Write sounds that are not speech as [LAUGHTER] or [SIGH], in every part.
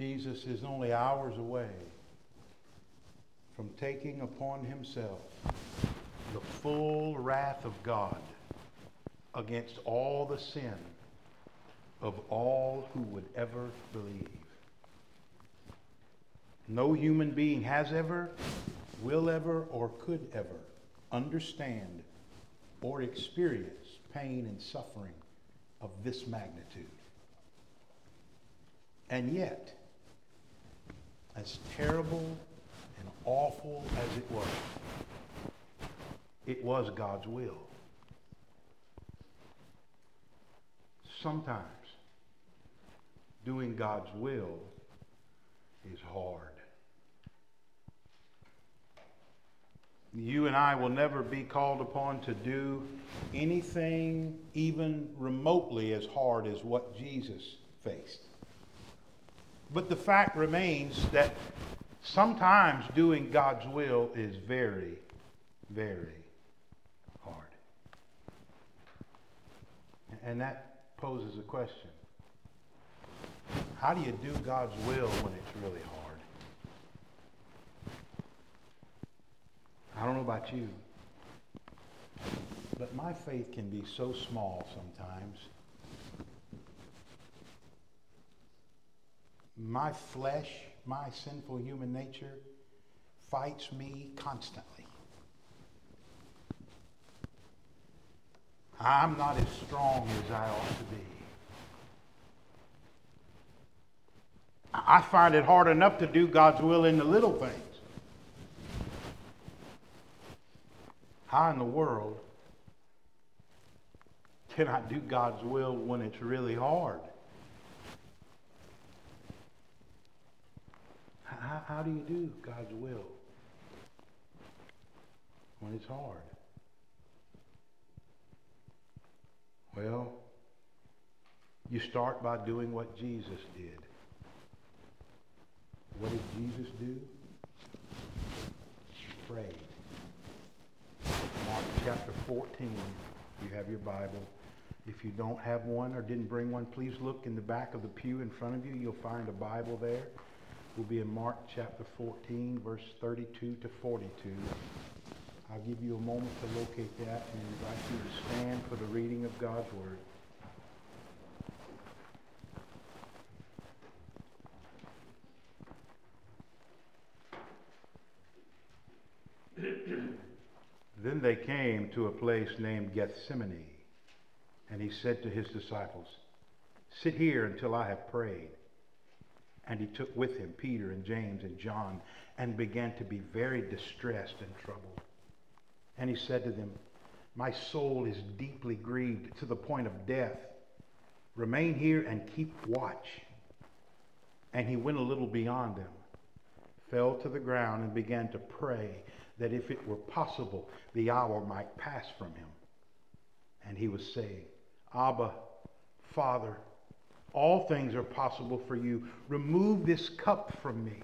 Jesus is only hours away from taking upon himself the full wrath of God against all the sin of all who would ever believe. No human being has ever, will ever, or could ever understand or experience pain and suffering of this magnitude. And yet, as terrible and awful as it was, it was God's will. Sometimes doing God's will is hard. You and I will never be called upon to do anything even remotely as hard as what Jesus faced. But the fact remains that sometimes doing God's will is very, very hard. And that poses a question. How do you do God's will when it's really hard? I don't know about you, but my faith can be so small sometimes. My flesh, my sinful human nature, fights me constantly. I'm not as strong as I ought to be. I find it hard enough to do God's will in the little things. How in the world can I do God's will when it's really hard? How, how do you do God's will when it's hard? Well, you start by doing what Jesus did. What did Jesus do? Prayed. Mark chapter 14, you have your Bible. If you don't have one or didn't bring one, please look in the back of the pew in front of you. You'll find a Bible there. We'll be in Mark chapter 14, verse 32 to 42. I'll give you a moment to locate that and invite you to stand for the reading of God's Word. [CLEARS THROAT] Then they came to a place named Gethsemane, and he said to his disciples, Sit here until I have prayed. And he took with him Peter and James and John and began to be very distressed and troubled. And he said to them, My soul is deeply grieved to the point of death. Remain here and keep watch. And he went a little beyond them, fell to the ground, and began to pray that if it were possible, the hour might pass from him. And he was saying, Abba, Father, all things are possible for you. Remove this cup from me.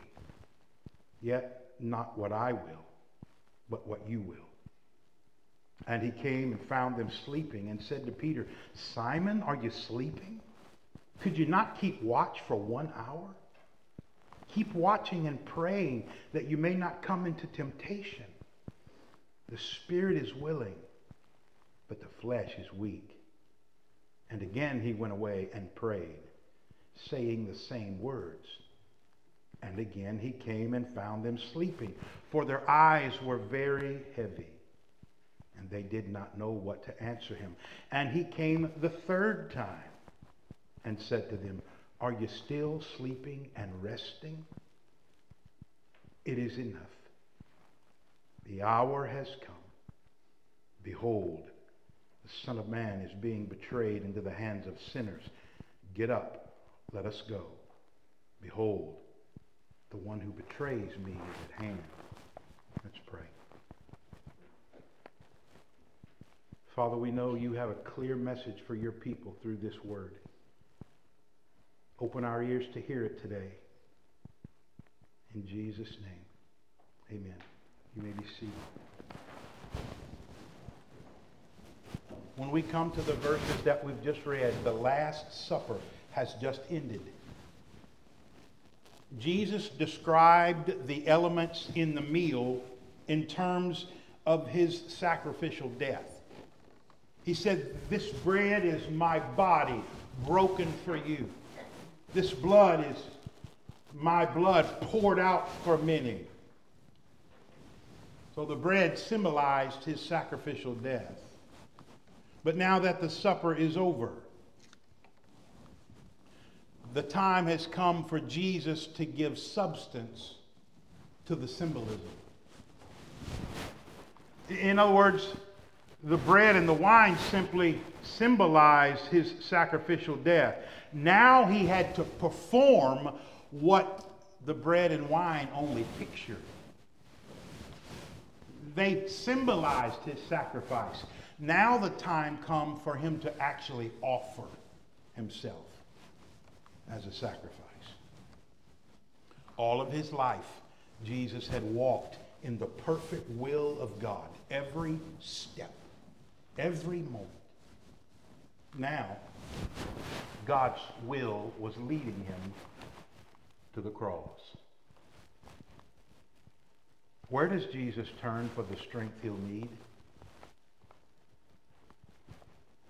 Yet not what I will, but what you will. And he came and found them sleeping and said to Peter, Simon, are you sleeping? Could you not keep watch for one hour? Keep watching and praying that you may not come into temptation. The spirit is willing, but the flesh is weak. And again he went away and prayed, saying the same words. And again he came and found them sleeping, for their eyes were very heavy, and they did not know what to answer him. And he came the third time and said to them, are you still sleeping and resting? It is enough. The hour has come. Behold, the Son of Man is being betrayed into the hands of sinners. Get up, let us go. Behold, the one who betrays me is at hand. Let's pray. Father, we know you have a clear message for your people through this word. Open our ears to hear it today. In Jesus' name, amen. You may be seated. When we come to the verses that we've just read, the Last Supper has just ended. Jesus described the elements in the meal in terms of his sacrificial death. He said, This bread is my body broken for you. This blood is my blood poured out for many. So the bread symbolized his sacrificial death. But now that the supper is over, the time has come for Jesus to give substance to the symbolism. In other words, the bread and the wine simply symbolize his sacrificial death. Now he had to perform what the bread and wine only pictured. They symbolized his sacrifice. Now the time come for him to actually offer himself as a sacrifice. All of his life, Jesus had walked in the perfect will of God every step, every moment. Now, God's will was leading him to the cross. Where does Jesus turn for the strength he'll need?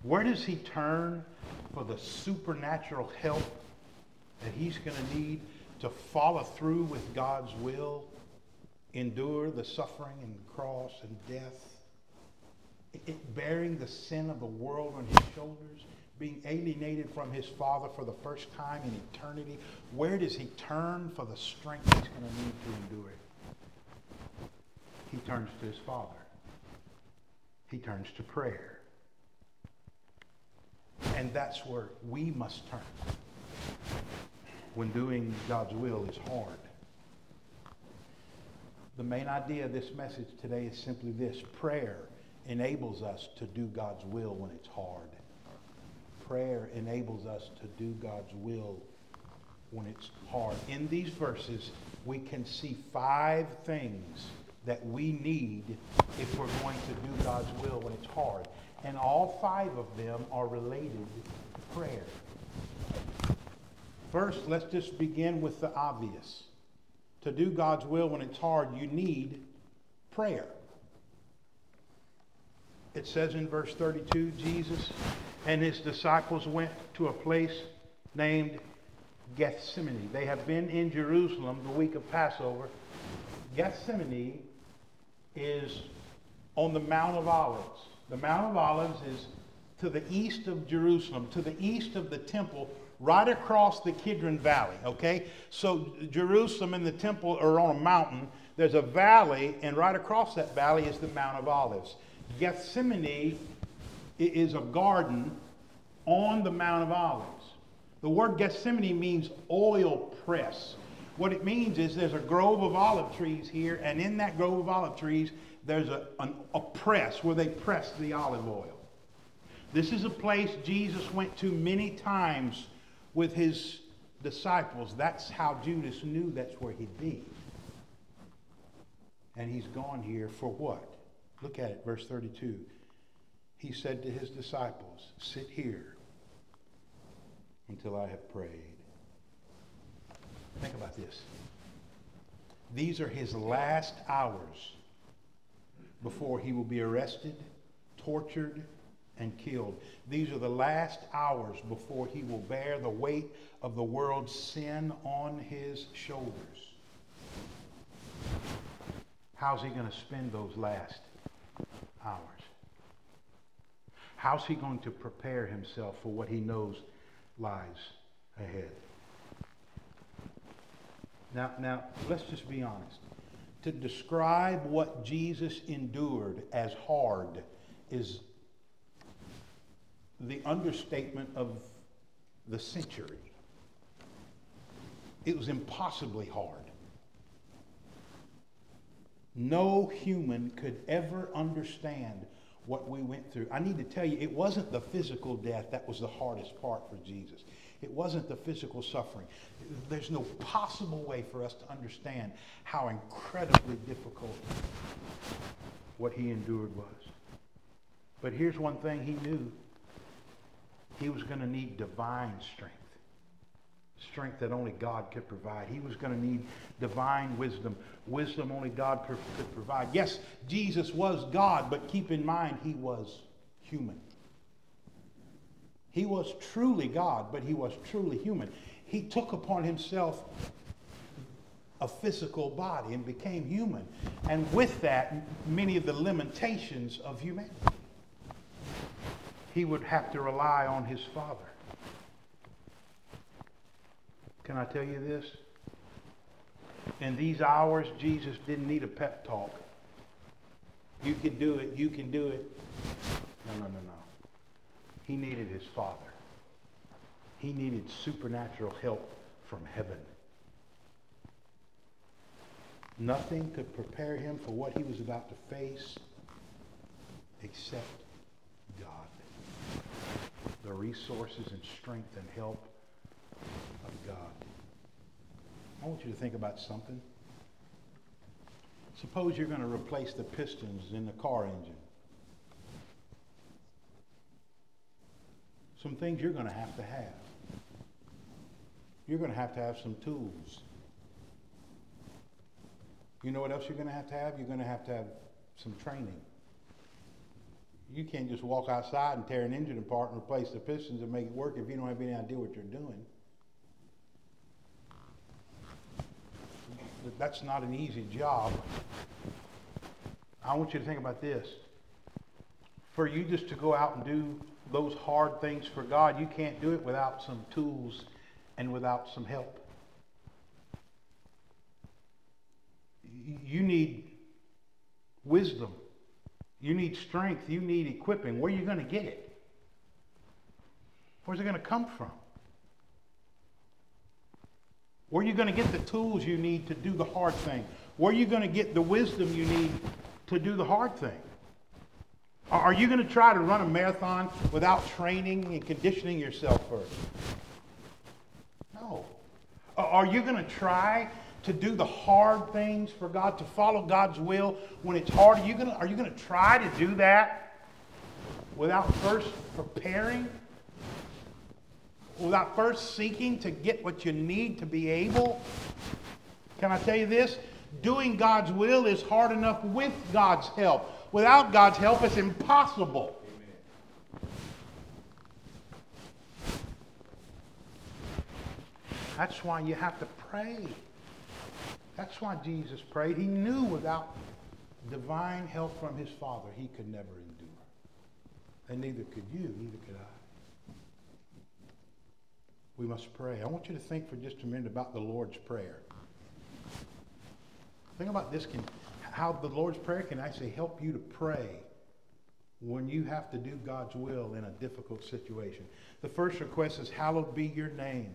Where does he turn for the supernatural help that he's going to need to follow through with God's will, endure the suffering and cross and death, it, bearing the sin of the world on his shoulders, being alienated from his Father for the first time in eternity? Where does he turn for the strength he's going to need to endure it? He turns to his Father. He turns to prayer. And that's where we must turn when doing God's will is hard. The main idea of this message today is simply this prayer enables us to do God's will when it's hard. Prayer enables us to do God's will when it's hard. In these verses, we can see five things that we need if we're going to do God's will when it's hard. And all five of them are related to prayer. First, let's just begin with the obvious. To do God's will when it's hard, you need prayer. It says in verse 32 Jesus and his disciples went to a place named Gethsemane. They have been in Jerusalem the week of Passover. Gethsemane is on the Mount of Olives. The Mount of Olives is to the east of Jerusalem, to the east of the temple right across the Kidron Valley, okay? So Jerusalem and the temple are on a mountain. There's a valley, and right across that valley is the Mount of Olives. Gethsemane is a garden on the Mount of Olives. The word Gethsemane means oil press. What it means is there's a grove of olive trees here, and in that grove of olive trees, there's a, an, a press where they press the olive oil. This is a place Jesus went to many times with his disciples. That's how Judas knew that's where he'd be. And he's gone here for what? Look at it, verse 32. He said to his disciples, Sit here until I have prayed. Think about this. These are his last hours before he will be arrested, tortured, and killed. These are the last hours before he will bear the weight of the world's sin on his shoulders. How's he going to spend those last hours? How's he going to prepare himself for what he knows lies ahead? Now, now let's just be honest. To describe what Jesus endured as hard is the understatement of the century. It was impossibly hard. No human could ever understand what we went through. I need to tell you, it wasn't the physical death that was the hardest part for Jesus. It wasn't the physical suffering. There's no possible way for us to understand how incredibly difficult what he endured was. But here's one thing he knew he was going to need divine strength. strength that only God could provide. He was going to need divine wisdom, wisdom only God could provide. Yes, Jesus was God, but keep in mind, he was human. He was truly God, but he was truly human. He took upon himself a physical body and became human. And with that, many of the limitations of humanity. He would have to rely on his Father. Can I tell you this? In these hours, Jesus didn't need a pep talk. You can do it, you can do it. No, no, no, no. He needed his Father. He needed supernatural help from heaven. Nothing could prepare him for what he was about to face except God. The resources and strength and help of God. I want you to think about something. Suppose you're going to replace the pistons in the car engine. Some things you're going to have to have. You're going to have to have some tools. You know what else you're going to have to have? You're going to have to have some training. You can't just walk outside and tear an engine apart and replace the pistons and make it work if you don't have any idea what you're doing. That's not an easy job. I want you to think about this. For you just to go out and do those hard things for God, you can't do it without some tools and without some help. you need wisdom. You need strength. You need equipping. Where are you going to get it? Where's it going to come from? Where are you going to get the tools you need to do the hard thing? Where are you going to get the wisdom you need to do the hard thing? Are you going to try to run a marathon without training and conditioning yourself first? No. Are you going to try to do the hard things for God, to follow God's will when it's hard? Are you gonna, are you gonna try to do that without first preparing? Without first seeking to get what you need to be able? Can I tell you this? Doing God's will is hard enough with God's help. Without God's help, it's impossible. That's why you have to pray. That's why Jesus prayed. He knew without divine help from his Father, he could never endure. And neither could you, neither could I. We must pray. I want you to think for just a minute about the Lord's Prayer. Think about this, can, how the Lord's Prayer can actually help you to pray when you have to do God's will in a difficult situation. The first request is, Hallowed be your name.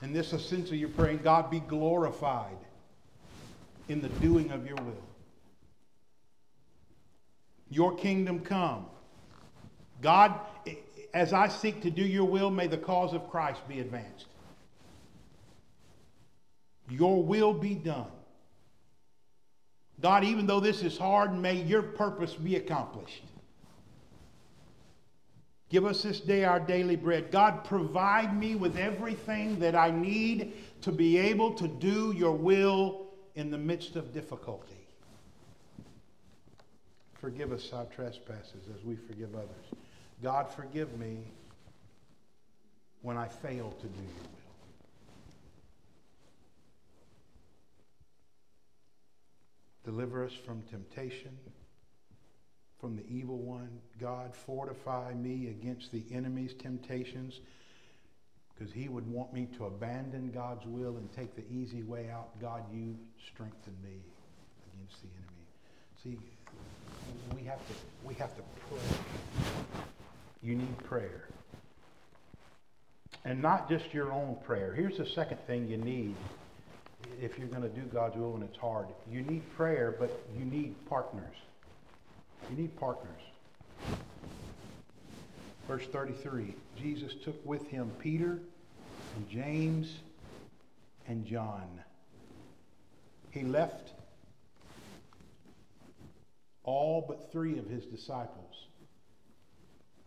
In this essentially, you're praying, God be glorified in the doing of your will. Your kingdom come. God, as I seek to do your will, may the cause of Christ be advanced. Your will be done. God, even though this is hard, may your purpose be accomplished. Give us this day our daily bread. God, provide me with everything that I need to be able to do your will in the midst of difficulty. Forgive us our trespasses as we forgive others. God, forgive me when I fail to do will. Deliver us from temptation from the evil one. God, fortify me against the enemy's temptations because he would want me to abandon God's will and take the easy way out. God, you strengthen me against the enemy. See, we have to, we have to pray. You need prayer. And not just your own prayer. Here's the second thing you need if you're going to do God's will and it's hard. You need prayer, but you need partners. You need partners. Verse 33 Jesus took with him Peter and James and John. He left all but three of his disciples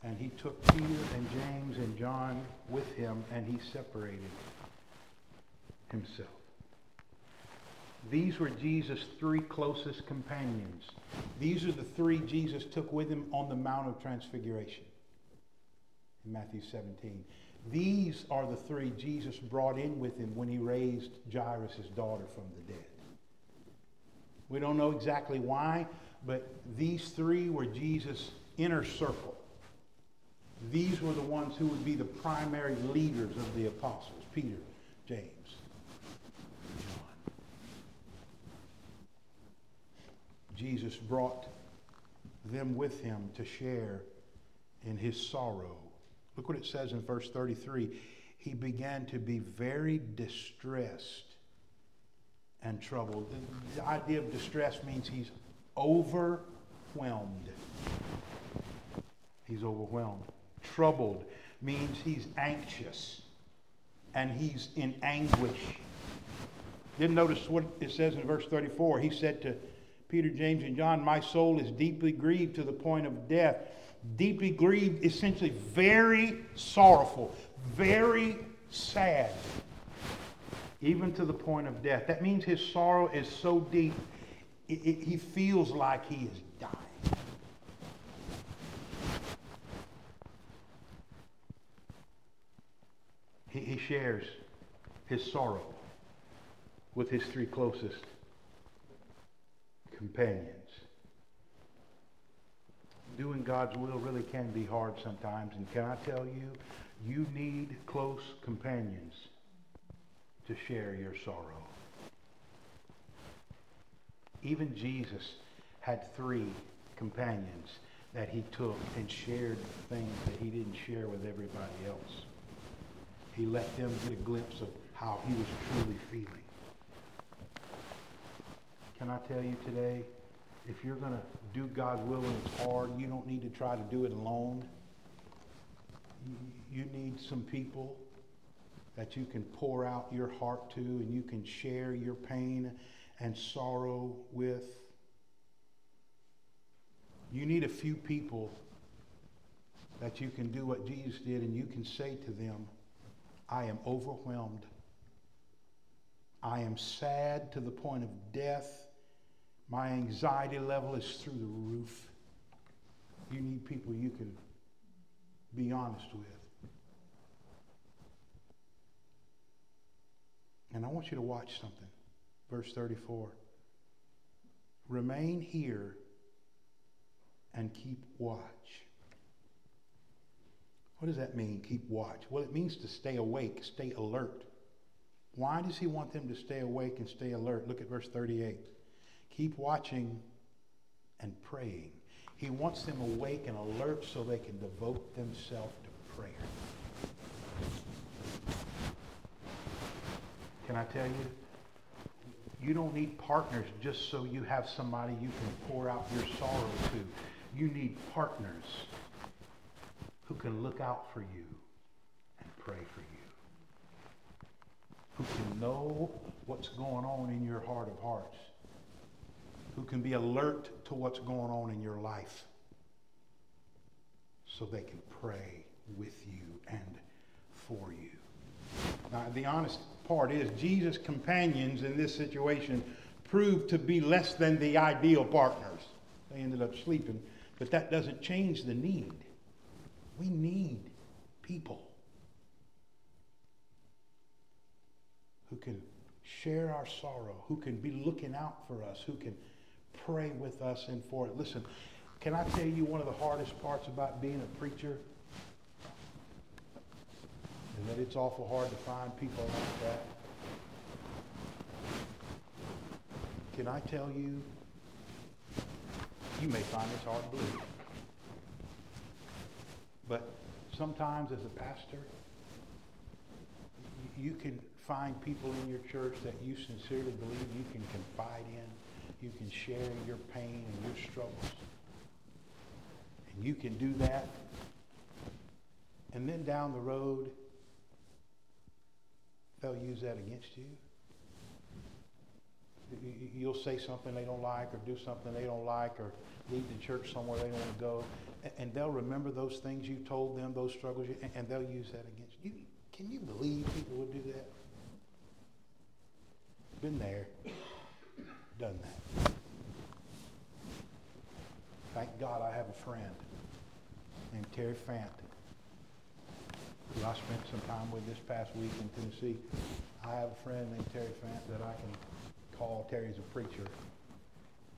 And he took Peter and James and John with him and he separated himself. These were Jesus' three closest companions. These are the three Jesus took with him on the Mount of Transfiguration in Matthew 17. These are the three Jesus brought in with him when he raised Jairus' daughter from the dead. We don't know exactly why, but these three were Jesus' inner circle. These were the ones who would be the primary leaders of the apostles Peter, James, John. Jesus brought them with him to share in his sorrow. Look what it says in verse 33. He began to be very distressed and troubled. The idea of distress means he's overwhelmed. He's overwhelmed. Troubled means he's anxious and he's in anguish. Didn't notice what it says in verse 34. He said to Peter, James, and John, My soul is deeply grieved to the point of death. Deeply grieved, essentially very sorrowful, very sad even to the point of death. That means his sorrow is so deep, it, it, he feels like he is dying. He, he shares his sorrow with his three closest companions. Doing God's will really can be hard sometimes, and can I tell you, you need close companions to share your sorrow. Even Jesus had three companions that he took and shared things that he didn't share with everybody else. He let them get a glimpse of how he was truly feeling. Can I tell you today, if you're going to do God's will and it's hard, you don't need to try to do it alone. You need some people that you can pour out your heart to and you can share your pain and sorrow with. You need a few people that you can do what Jesus did and you can say to them, I am overwhelmed. I am sad to the point of death. My anxiety level is through the roof. You need people you can be honest with. And I want you to watch something. Verse 34. Remain here and keep watch. What does that mean, keep watch? Well, it means to stay awake, stay alert. Why does he want them to stay awake and stay alert? Look at verse 38. Keep watching and praying. He wants them awake and alert so they can devote themselves to prayer. Can I tell you? You don't need partners just so you have somebody you can pour out your sorrow to. You need partners who can look out for you and pray for you. Who can know what's going on in your heart of hearts. Who can be alert to what's going on in your life so they can pray with you and for you. Now, the honest part is Jesus' companions in this situation proved to be less than the ideal partners. They ended up sleeping, but that doesn't change the need. We need people who can share our sorrow, who can be looking out for us, who can pray with us and for it. Listen, can I tell you one of the hardest parts about being a preacher? and that it's awful hard to find people like that. Can I tell you, you may find this hard to believe. But sometimes as a pastor, you can find people in your church that you sincerely believe you can confide in. You can share your pain and your struggles. And you can do that. And then down the road, they'll use that against you. You'll say something they don't like or do something they don't like or lead the church somewhere they don't want to go. And they'll remember those things you told them, those struggles, and they'll use that against you. Can you believe people would do that? Been there, done that. Thank God I have a friend named Terry Fant, who I spent some time with this past week in Tennessee. I have a friend named Terry Fant that I can call. Terry's a preacher,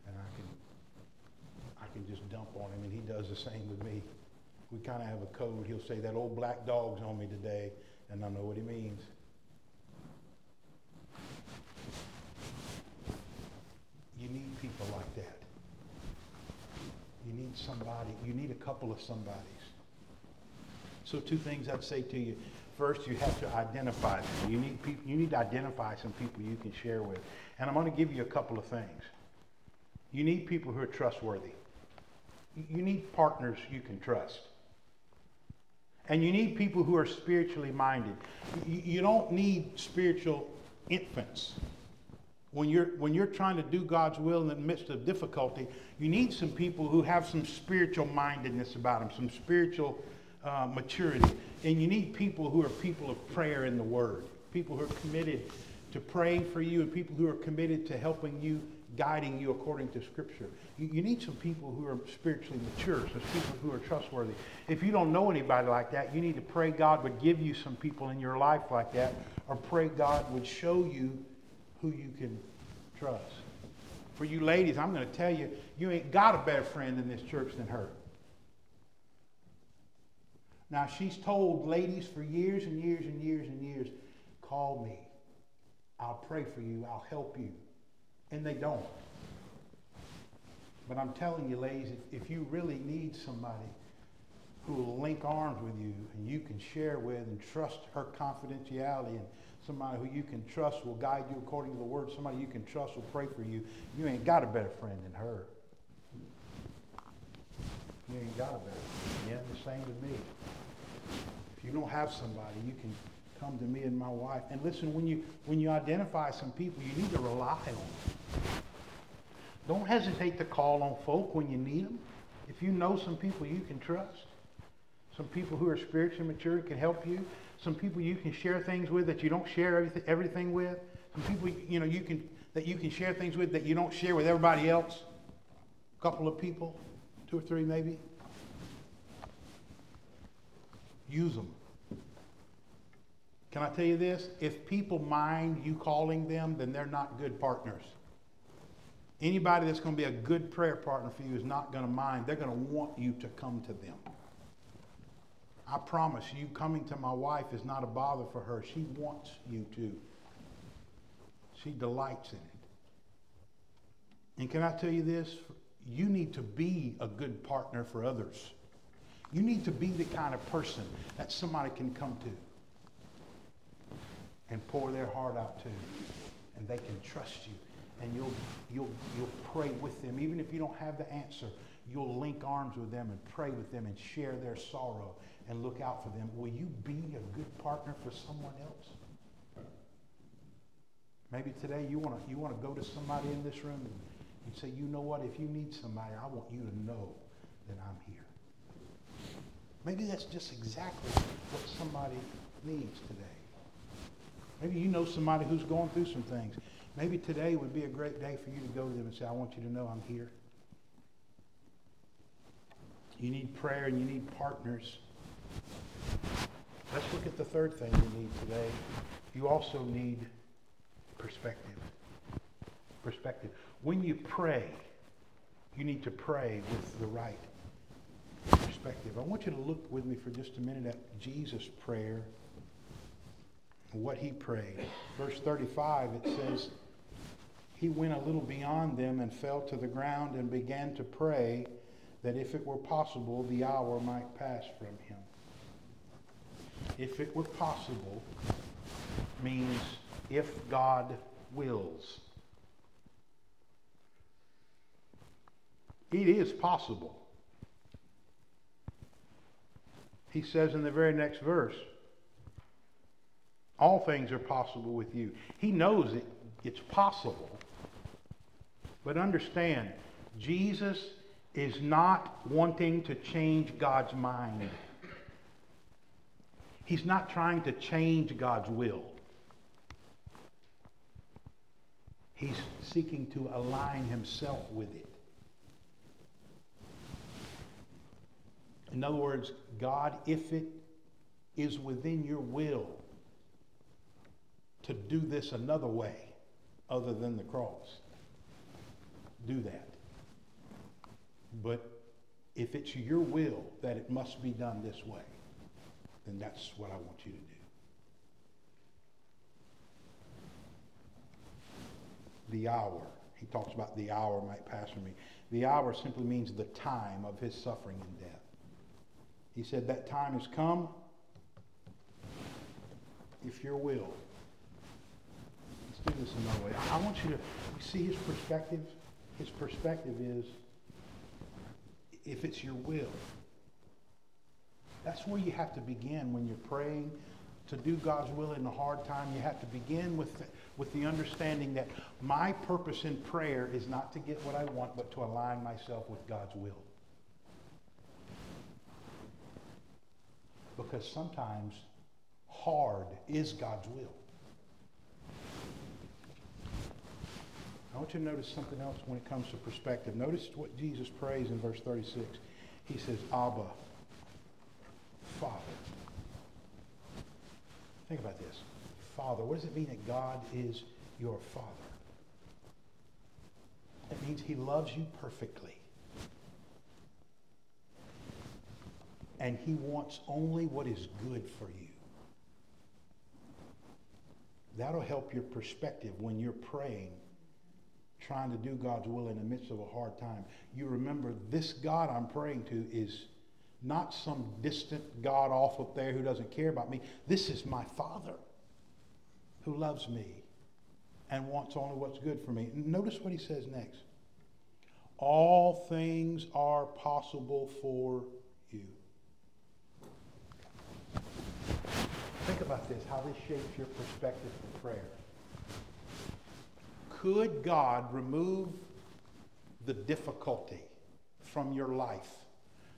and I can I can just dump on him, and he does the same with me. We kind of have a code. He'll say that old black dog's on me today, and I know what he means. You need people like that. You need somebody. You need a couple of somebodies. So two things I'd say to you. First, you have to identify them. You need people. You need to identify some people you can share with. And I'm going to give you a couple of things. You need people who are trustworthy. You need partners you can trust. And you need people who are spiritually minded. You don't need spiritual infants. When you're, when you're trying to do God's will in the midst of difficulty, you need some people who have some spiritual mindedness about them, some spiritual uh, maturity. And you need people who are people of prayer in the Word, people who are committed to praying for you, and people who are committed to helping you, guiding you according to Scripture. You, you need some people who are spiritually mature, some people who are trustworthy. If you don't know anybody like that, you need to pray God would give you some people in your life like that, or pray God would show you who you can trust. For you ladies, I'm going to tell you, you ain't got a better friend in this church than her. Now, she's told ladies for years and years and years and years, call me. I'll pray for you. I'll help you. And they don't. But I'm telling you, ladies, if, you really need somebody who will link arms with you and you can share with and trust her confidentiality and somebody who you can trust will guide you according to the word, somebody you can trust will pray for you, you ain't got a better friend than her. You ain't got a better friend. Yeah, the same with me. If you don't have somebody, you can come to me and my wife. And listen, when you when you identify some people, you need to rely on them. Don't hesitate to call on folk when you need them. If you know some people you can trust, some people who are spiritually mature can help you, some people you can share things with that you don't share everything, everything with, some people you know you can that you can share things with that you don't share with everybody else. A couple of people, two or three maybe. Use them. Can I tell you this? If people mind you calling them, then they're not good partners. Anybody that's going to be a good prayer partner for you is not going to mind. They're going to want you to come to them. I promise you, coming to my wife is not a bother for her. She wants you to. She delights in it. And can I tell you this? You need to be a good partner for others. You need to be the kind of person that somebody can come to and pour their heart out to, and they can trust you. And you'll, you'll, you'll pray with them. Even if you don't have the answer, you'll link arms with them and pray with them and share their sorrow and look out for them. Will you be a good partner for someone else? Maybe today you want to you want to go to somebody in this room and you say, you know what? If you need somebody, I want you to know that I'm here. Maybe that's just exactly what somebody needs today. Maybe you know somebody who's going through some things. Maybe today would be a great day for you to go to them and say, I want you to know I'm here. You need prayer and you need partners. Look at the third thing you need today. You also need perspective. Perspective. When you pray, you need to pray with the right perspective. I want you to look with me for just a minute at Jesus' prayer, what he prayed. Verse 35, it says, He went a little beyond them and fell to the ground and began to pray that if it were possible, the hour might pass from him. If it were possible means if God wills. It is possible. he says in the very next verse, all things are possible with you. He knows it, it's possible, But understand, Jesus is not wanting to change God's mind. He's not trying to change God's will. He's seeking to align himself with it. In other words, God, if it is within your will to do this another way other than the cross, do that. But if it's your will that it must be done this way, then that's what I want you to do. The hour. He talks about the hour might pass from me. The hour simply means the time of his suffering and death. He said, That time has come. If your will. Let's do this another way. I want you to see his perspective. His perspective is if it's your will. That's where you have to begin when you're praying to do God's will in a hard time. You have to begin with the, with the understanding that my purpose in prayer is not to get what I want, but to align myself with God's will. Because sometimes hard is God's will. I want you to notice something else when it comes to perspective. Notice what Jesus prays in verse 36. He says, Abba, Father. Think about this. Father. What does it mean that God is your Father? It means he loves you perfectly. And he wants only what is good for you. That'll help your perspective when you're praying trying to do God's will in the midst of a hard time, you remember this God I'm praying to is not some distant God off up there who doesn't care about me. This is my Father who loves me and wants only what's good for me. Notice what he says next. All things are possible for you. Think about this, how this shapes your perspective for prayer. Could God remove the difficulty from your life,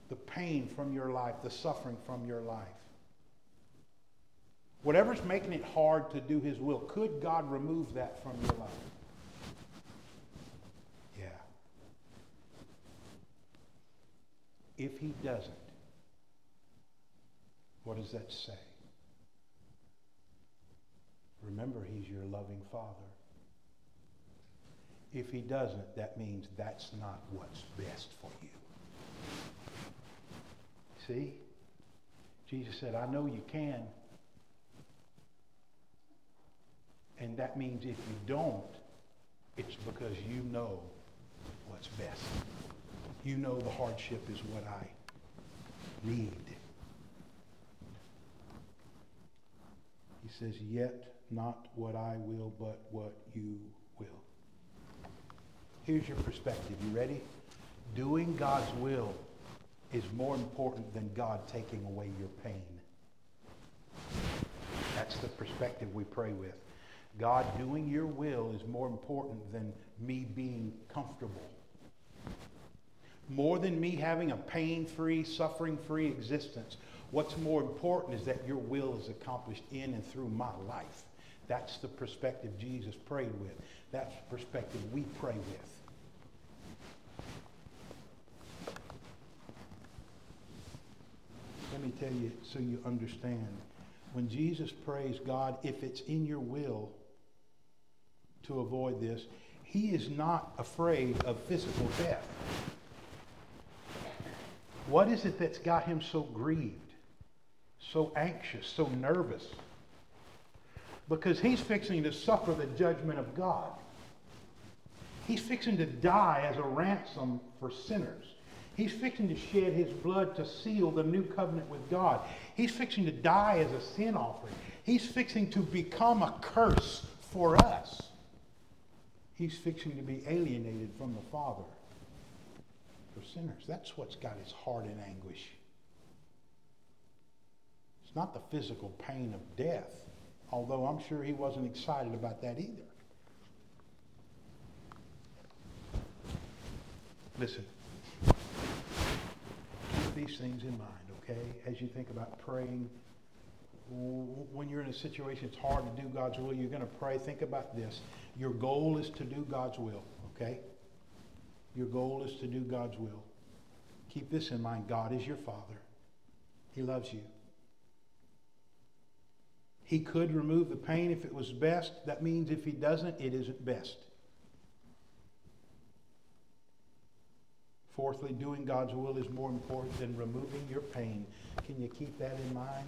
the pain from your life, the suffering from your life? Whatever's making it hard to do His will, could God remove that from your life? Yeah. If He doesn't, what does that say? Remember, He's your loving Father. If he doesn't, that means that's not what's best for you. See? Jesus said, I know you can. And that means if you don't, it's because you know what's best. You know the hardship is what I need. He says, Yet not what I will, but what you will. Here's your perspective. You ready? Doing God's will is more important than God taking away your pain. That's the perspective we pray with. God doing your will is more important than me being comfortable. More than me having a pain free, suffering free existence. What's more important is that your will is accomplished in and through my life. That's the perspective Jesus prayed with. That's the perspective we pray with. Let me tell you so you understand. When Jesus prays, God, if it's in your will to avoid this, he is not afraid of physical death. What is it that's got him so grieved, so anxious, so nervous? Because he's fixing to suffer the judgment of God. He's fixing to die as a ransom for sinners. He's fixing to shed his blood to seal the new covenant with God. He's fixing to die as a sin offering. He's fixing to become a curse for us. He's fixing to be alienated from the Father for sinners. That's what's got his heart in anguish. It's not the physical pain of death, although I'm sure he wasn't excited about that either. Listen. These things in mind, okay? As you think about praying, when you're in a situation it's hard to do God's will, you're going to pray. Think about this. Your goal is to do God's will, okay? Your goal is to do God's will. Keep this in mind God is your Father, He loves you. He could remove the pain if it was best. That means if He doesn't, it isn't best. Fourthly, doing God's will is more important than removing your pain. Can you keep that in mind?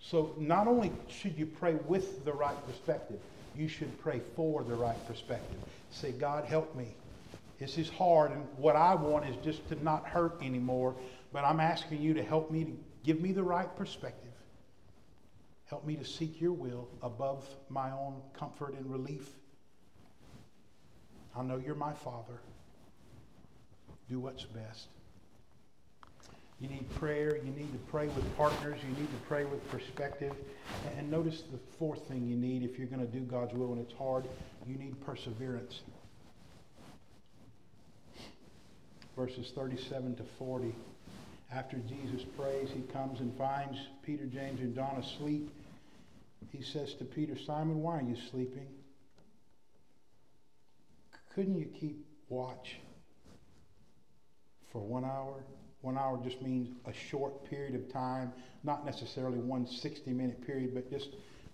So, not only should you pray with the right perspective, you should pray for the right perspective. Say, God, help me. This is hard, and what I want is just to not hurt anymore, but I'm asking you to help me to give me the right perspective. Help me to seek your will above my own comfort and relief. I know you're my Father do what's best. You need prayer. You need to pray with partners. You need to pray with perspective. And notice the fourth thing you need if you're going to do God's will and it's hard, you need perseverance. Verses 37 to 40. After Jesus prays, he comes and finds Peter, James, and John asleep. He says to Peter, Simon, why are you sleeping? Couldn't you keep watch? For one hour. One hour just means a short period of time, not necessarily one 60 minute period, but just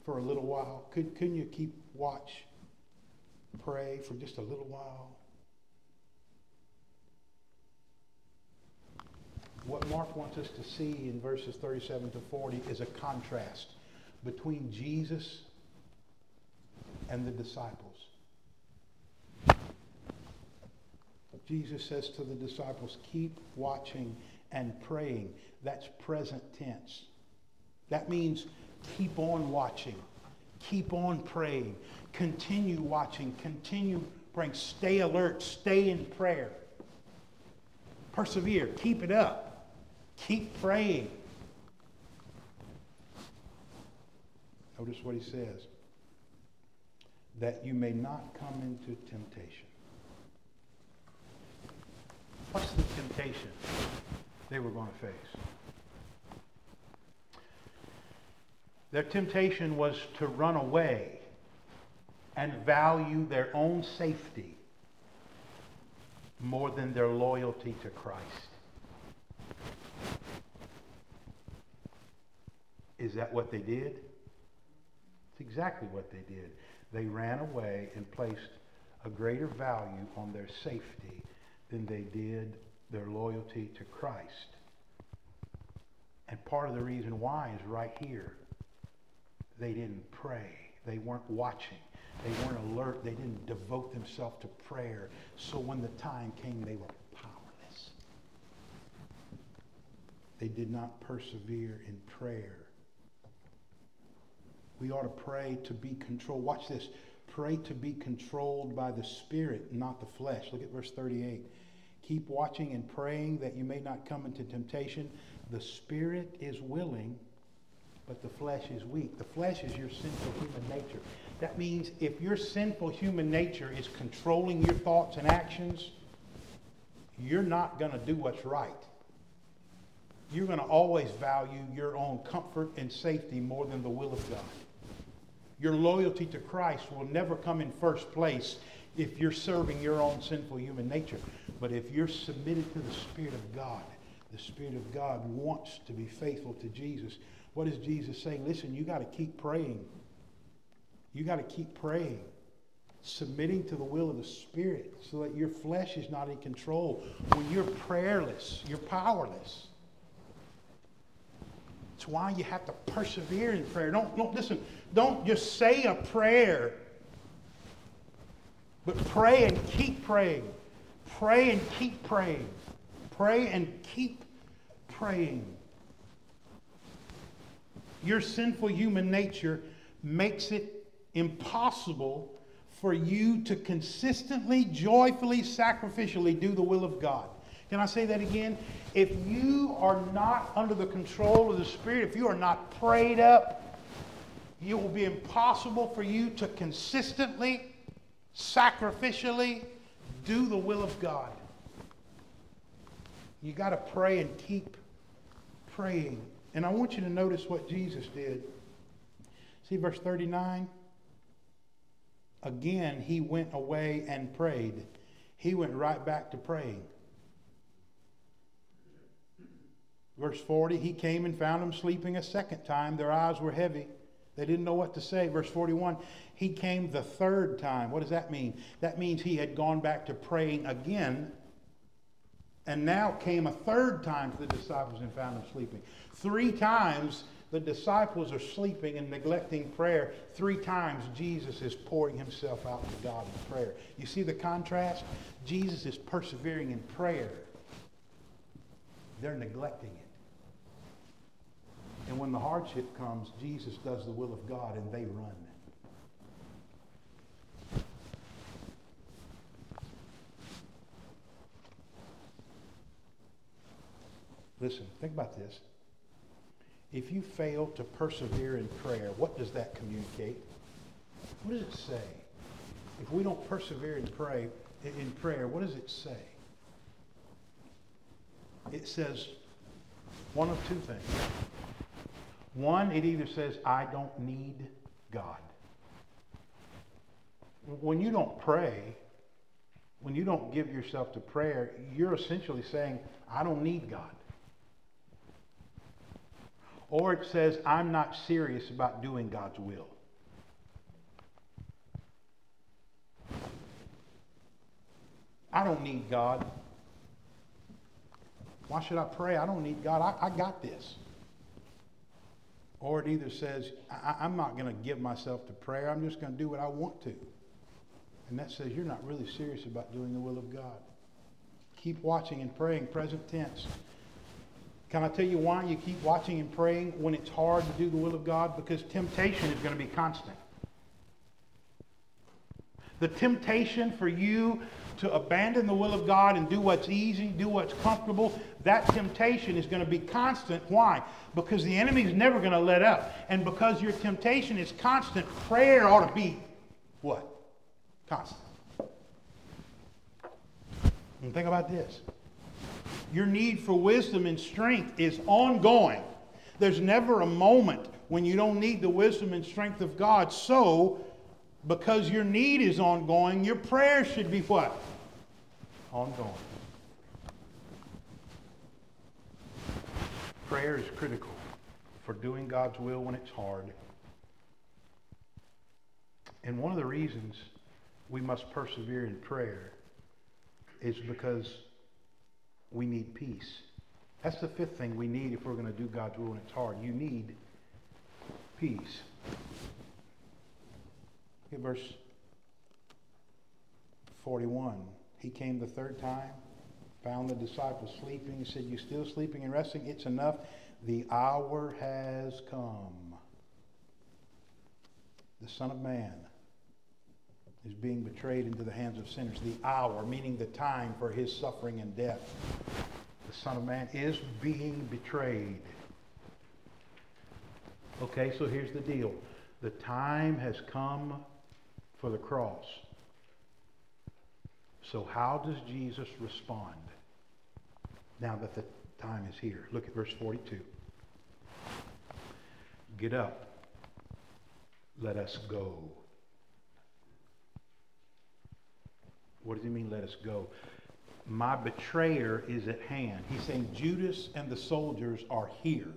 for a little while. Could, couldn't you keep watch, pray for just a little while? What Mark wants us to see in verses 37 to 40 is a contrast between Jesus and the disciples. Jesus says to the disciples, keep watching and praying. That's present tense. That means keep on watching, keep on praying, continue watching, continue praying, stay alert, stay in prayer. Persevere, keep it up, keep praying. Notice what he says that you may not come into temptation. What's the temptation they were going to face? Their temptation was to run away and value their own safety more than their loyalty to Christ. Is that what they did? It's exactly what they did. They ran away and placed a greater value on their safety than they did their loyalty to Christ. And part of the reason why is right here. They didn't pray. They weren't watching. They weren't alert. They didn't devote themselves to prayer. So when the time came, they were powerless. They did not persevere in prayer. We ought to pray to be controlled. Watch this. Pray to be controlled by the Spirit, not the flesh. Look at verse 38. Keep watching and praying that you may not come into temptation. The spirit is willing, but the flesh is weak. The flesh is your sinful human nature. That means if your sinful human nature is controlling your thoughts and actions, you're not going to do what's right. You're going to always value your own comfort and safety more than the will of God. Your loyalty to Christ will never come in first place if you're serving your own sinful human nature. But if you're submitted to the Spirit of God, the Spirit of God wants to be faithful to Jesus. What is Jesus saying? Listen, you got to keep praying. You got to keep praying, submitting to the will of the Spirit so that your flesh is not in control. When you're prayerless, you're powerless. It's why you have to persevere in prayer. Don't, don't listen, don't just say a prayer, but pray and keep praying. Pray and keep praying. Pray and keep praying. Your sinful human nature makes it impossible for you to consistently, joyfully, sacrificially do the will of God. Can I say that again? If you are not under the control of the Spirit, if you are not prayed up, it will be impossible for you to consistently, sacrificially, do the will of God. You got to pray and keep praying. And I want you to notice what Jesus did. See verse 39? Again, he went away and prayed. He went right back to praying. Verse 40, he came and found them sleeping a second time. Their eyes were heavy. They didn't know what to say. Verse 41, he came the third time. What does that mean? That means he had gone back to praying again and now came a third time to the disciples and found them sleeping. Three times the disciples are sleeping and neglecting prayer. Three times Jesus is pouring himself out to God in prayer. You see the contrast? Jesus is persevering in prayer. They're neglecting it. And when the hardship comes, Jesus does the will of God and they run. Listen, think about this. If you fail to persevere in prayer, what does that communicate? What does it say? If we don't persevere in pray in prayer, what does it say? It says one of two things. One, it either says, I don't need God. When you don't pray, when you don't give yourself to prayer, you're essentially saying, I don't need God. Or it says, I'm not serious about doing God's will. I don't need God. Why should I pray? I don't need God. I, I got this. Or it either says, I, am not going to give myself to prayer. I'm just going to do what I want to. And that says you're not really serious about doing the will of God. Keep watching and praying, present tense. Can I tell you why you keep watching and praying when it's hard to do the will of God? Because temptation is going to be constant. The temptation for you to abandon the will of God and do what's easy, do what's comfortable, that temptation is going to be constant. Why? Because the enemy is never going to let up. And because your temptation is constant, prayer ought to be what? Constant. And think about this. Your need for wisdom and strength is ongoing. There's never a moment when you don't need the wisdom and strength of God. So, because your need is ongoing, your prayer should be what? Ongoing. Prayer is critical for doing God's will when it's hard. And one of the reasons we must persevere in prayer is because we need peace. That's the fifth thing we need if we're going to do God's will when it's hard. You need peace. At verse 41. He came the third time, found the disciples sleeping. He said, You still sleeping and resting? It's enough. The hour has come. The Son of Man is being betrayed into the hands of sinners. The hour, meaning the time for his suffering and death. The Son of Man is being betrayed. Okay, so here's the deal. The time has come for the cross. So how does Jesus respond now that the time is here? Look at verse 42. Get up. Let us go. What does he mean, let us go? My betrayer is at hand. He's saying Judas and the soldiers are here.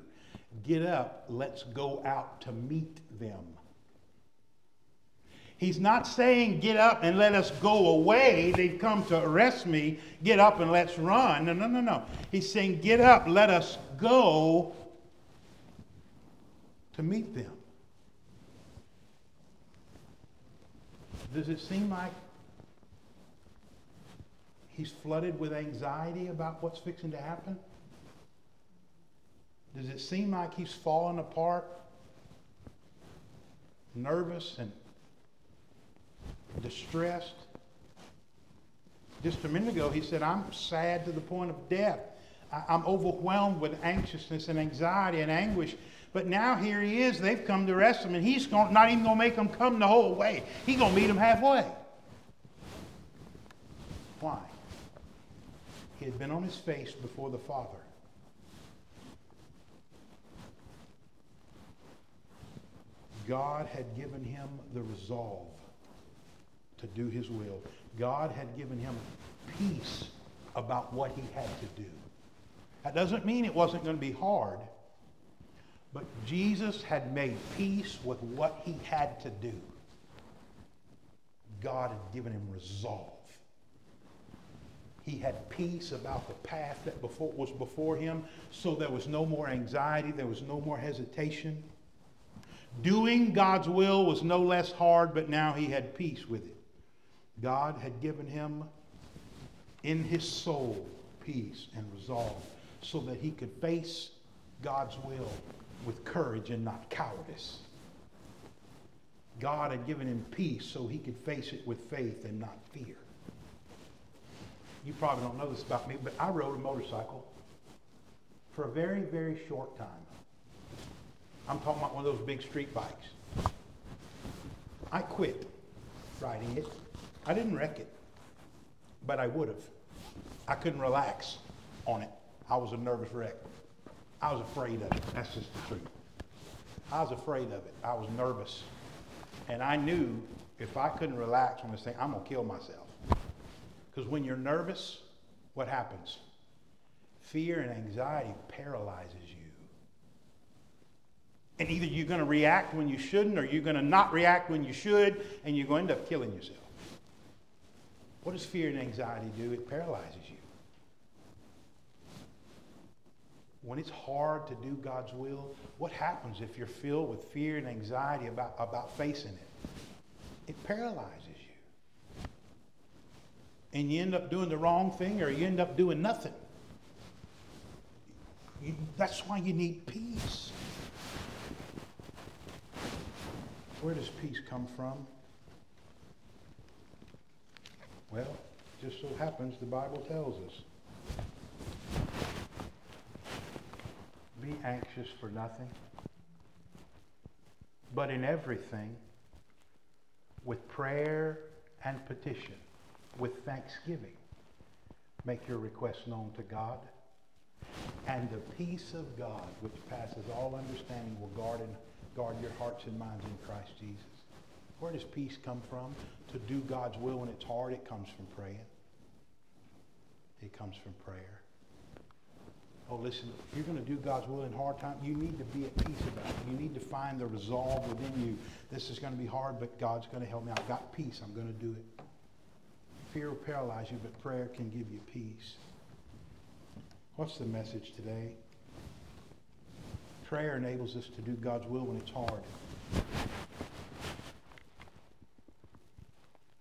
Get up, let's go out to meet them. He's not saying, get up and let us go away. They've come to arrest me. Get up and let's run. No, no, no, no. He's saying, get up, let us go to meet them. Does it seem like he's flooded with anxiety about what's fixing to happen? Does it seem like he's falling apart, nervous and distressed? Just a minute ago, he said, I'm sad to the point of death. I'm overwhelmed with anxiousness and anxiety and anguish. But now here he is. They've come to arrest him, and he's not even going to make them come the whole way. He's going to meet them halfway. Why? He had been on his face before the Father. God had given him the resolve to do his will. God had given him peace about what he had to do. That doesn't mean it wasn't going to be hard, but Jesus had made peace with what he had to do. God had given him resolve. He had peace about the path that before, was before him, so there was no more anxiety, there was no more hesitation. Doing God's will was no less hard, but now he had peace with it. God had given him in his soul peace and resolve so that he could face God's will with courage and not cowardice. God had given him peace so he could face it with faith and not fear. You probably don't know this about me, but I rode a motorcycle for a very, very short time. I'm talking about one of those big street bikes. I quit riding it. I didn't wreck it, but I would have. I couldn't relax on it. I was a nervous wreck. I was afraid of it. That's just the truth. I was afraid of it. I was nervous. And I knew if I couldn't relax on this thing, I'm going to kill myself. Because when you're nervous, what happens? Fear and anxiety paralyzes you. And either you're going to react when you shouldn't, or you're going to not react when you should, and you're going to end up killing yourself. What does fear and anxiety do? It paralyzes you. When it's hard to do God's will, what happens if you're filled with fear and anxiety about, about facing it? It paralyzes you. And you end up doing the wrong thing or you end up doing nothing. You, that's why you need peace. Where does peace come from? Well, just so happens the Bible tells us. Be anxious for nothing, but in everything, with prayer and petition, with thanksgiving, make your requests known to God. And the peace of God, which passes all understanding, will guard, and, guard your hearts and minds in Christ Jesus. Where does peace come from? To do God's will when it's hard, it comes from praying. It comes from prayer. Oh, listen, if you're going to do God's will in hard times, you need to be at peace about it. You need to find the resolve within you. This is going to be hard, but God's going to help me. I've got peace. I'm going to do it. Fear will paralyze you, but prayer can give you peace. What's the message today? Prayer enables us to do God's will when it's hard.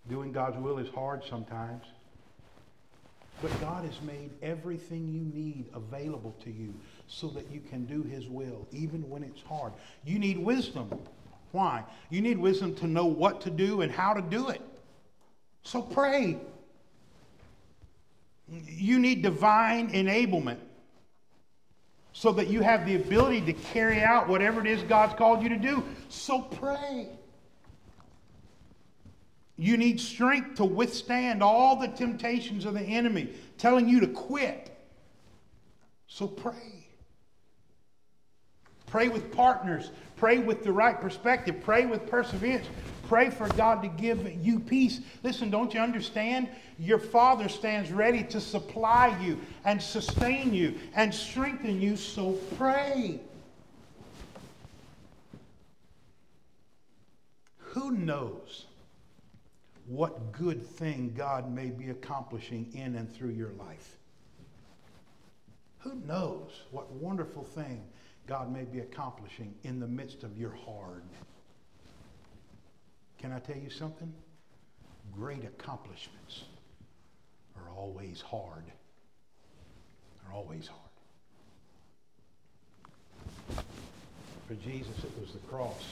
Doing God's will is hard sometimes. But God has made everything you need available to you so that you can do His will, even when it's hard. You need wisdom. Why? You need wisdom to know what to do and how to do it. So pray. You need divine enablement so that you have the ability to carry out whatever it is God's called you to do. So pray. You need strength to withstand all the temptations of the enemy telling you to quit. So pray. Pray with partners. Pray with the right perspective. Pray with perseverance. Pray for God to give you peace. Listen, don't you understand? Your Father stands ready to supply you and sustain you and strengthen you, so pray. Who knows what good thing God may be accomplishing in and through your life. Who knows what wonderful thing God may be accomplishing in the midst of your hard. Can I tell you something? Great accomplishments are always hard. They're always hard. For Jesus, it was the cross.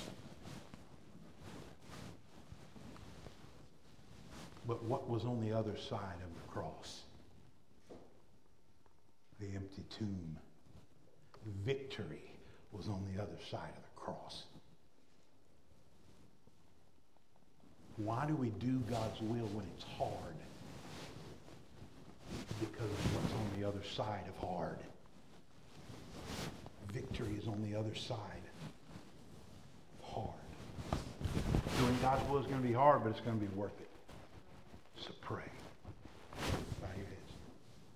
But what was on the other side of the cross? The empty tomb. Victory was on the other side of the cross. Why do we do God's will when it's hard? because of what's on the other side of hard. Victory is on the other side of hard. Doing God's will is going to be hard, but it's going to be worth it to pray.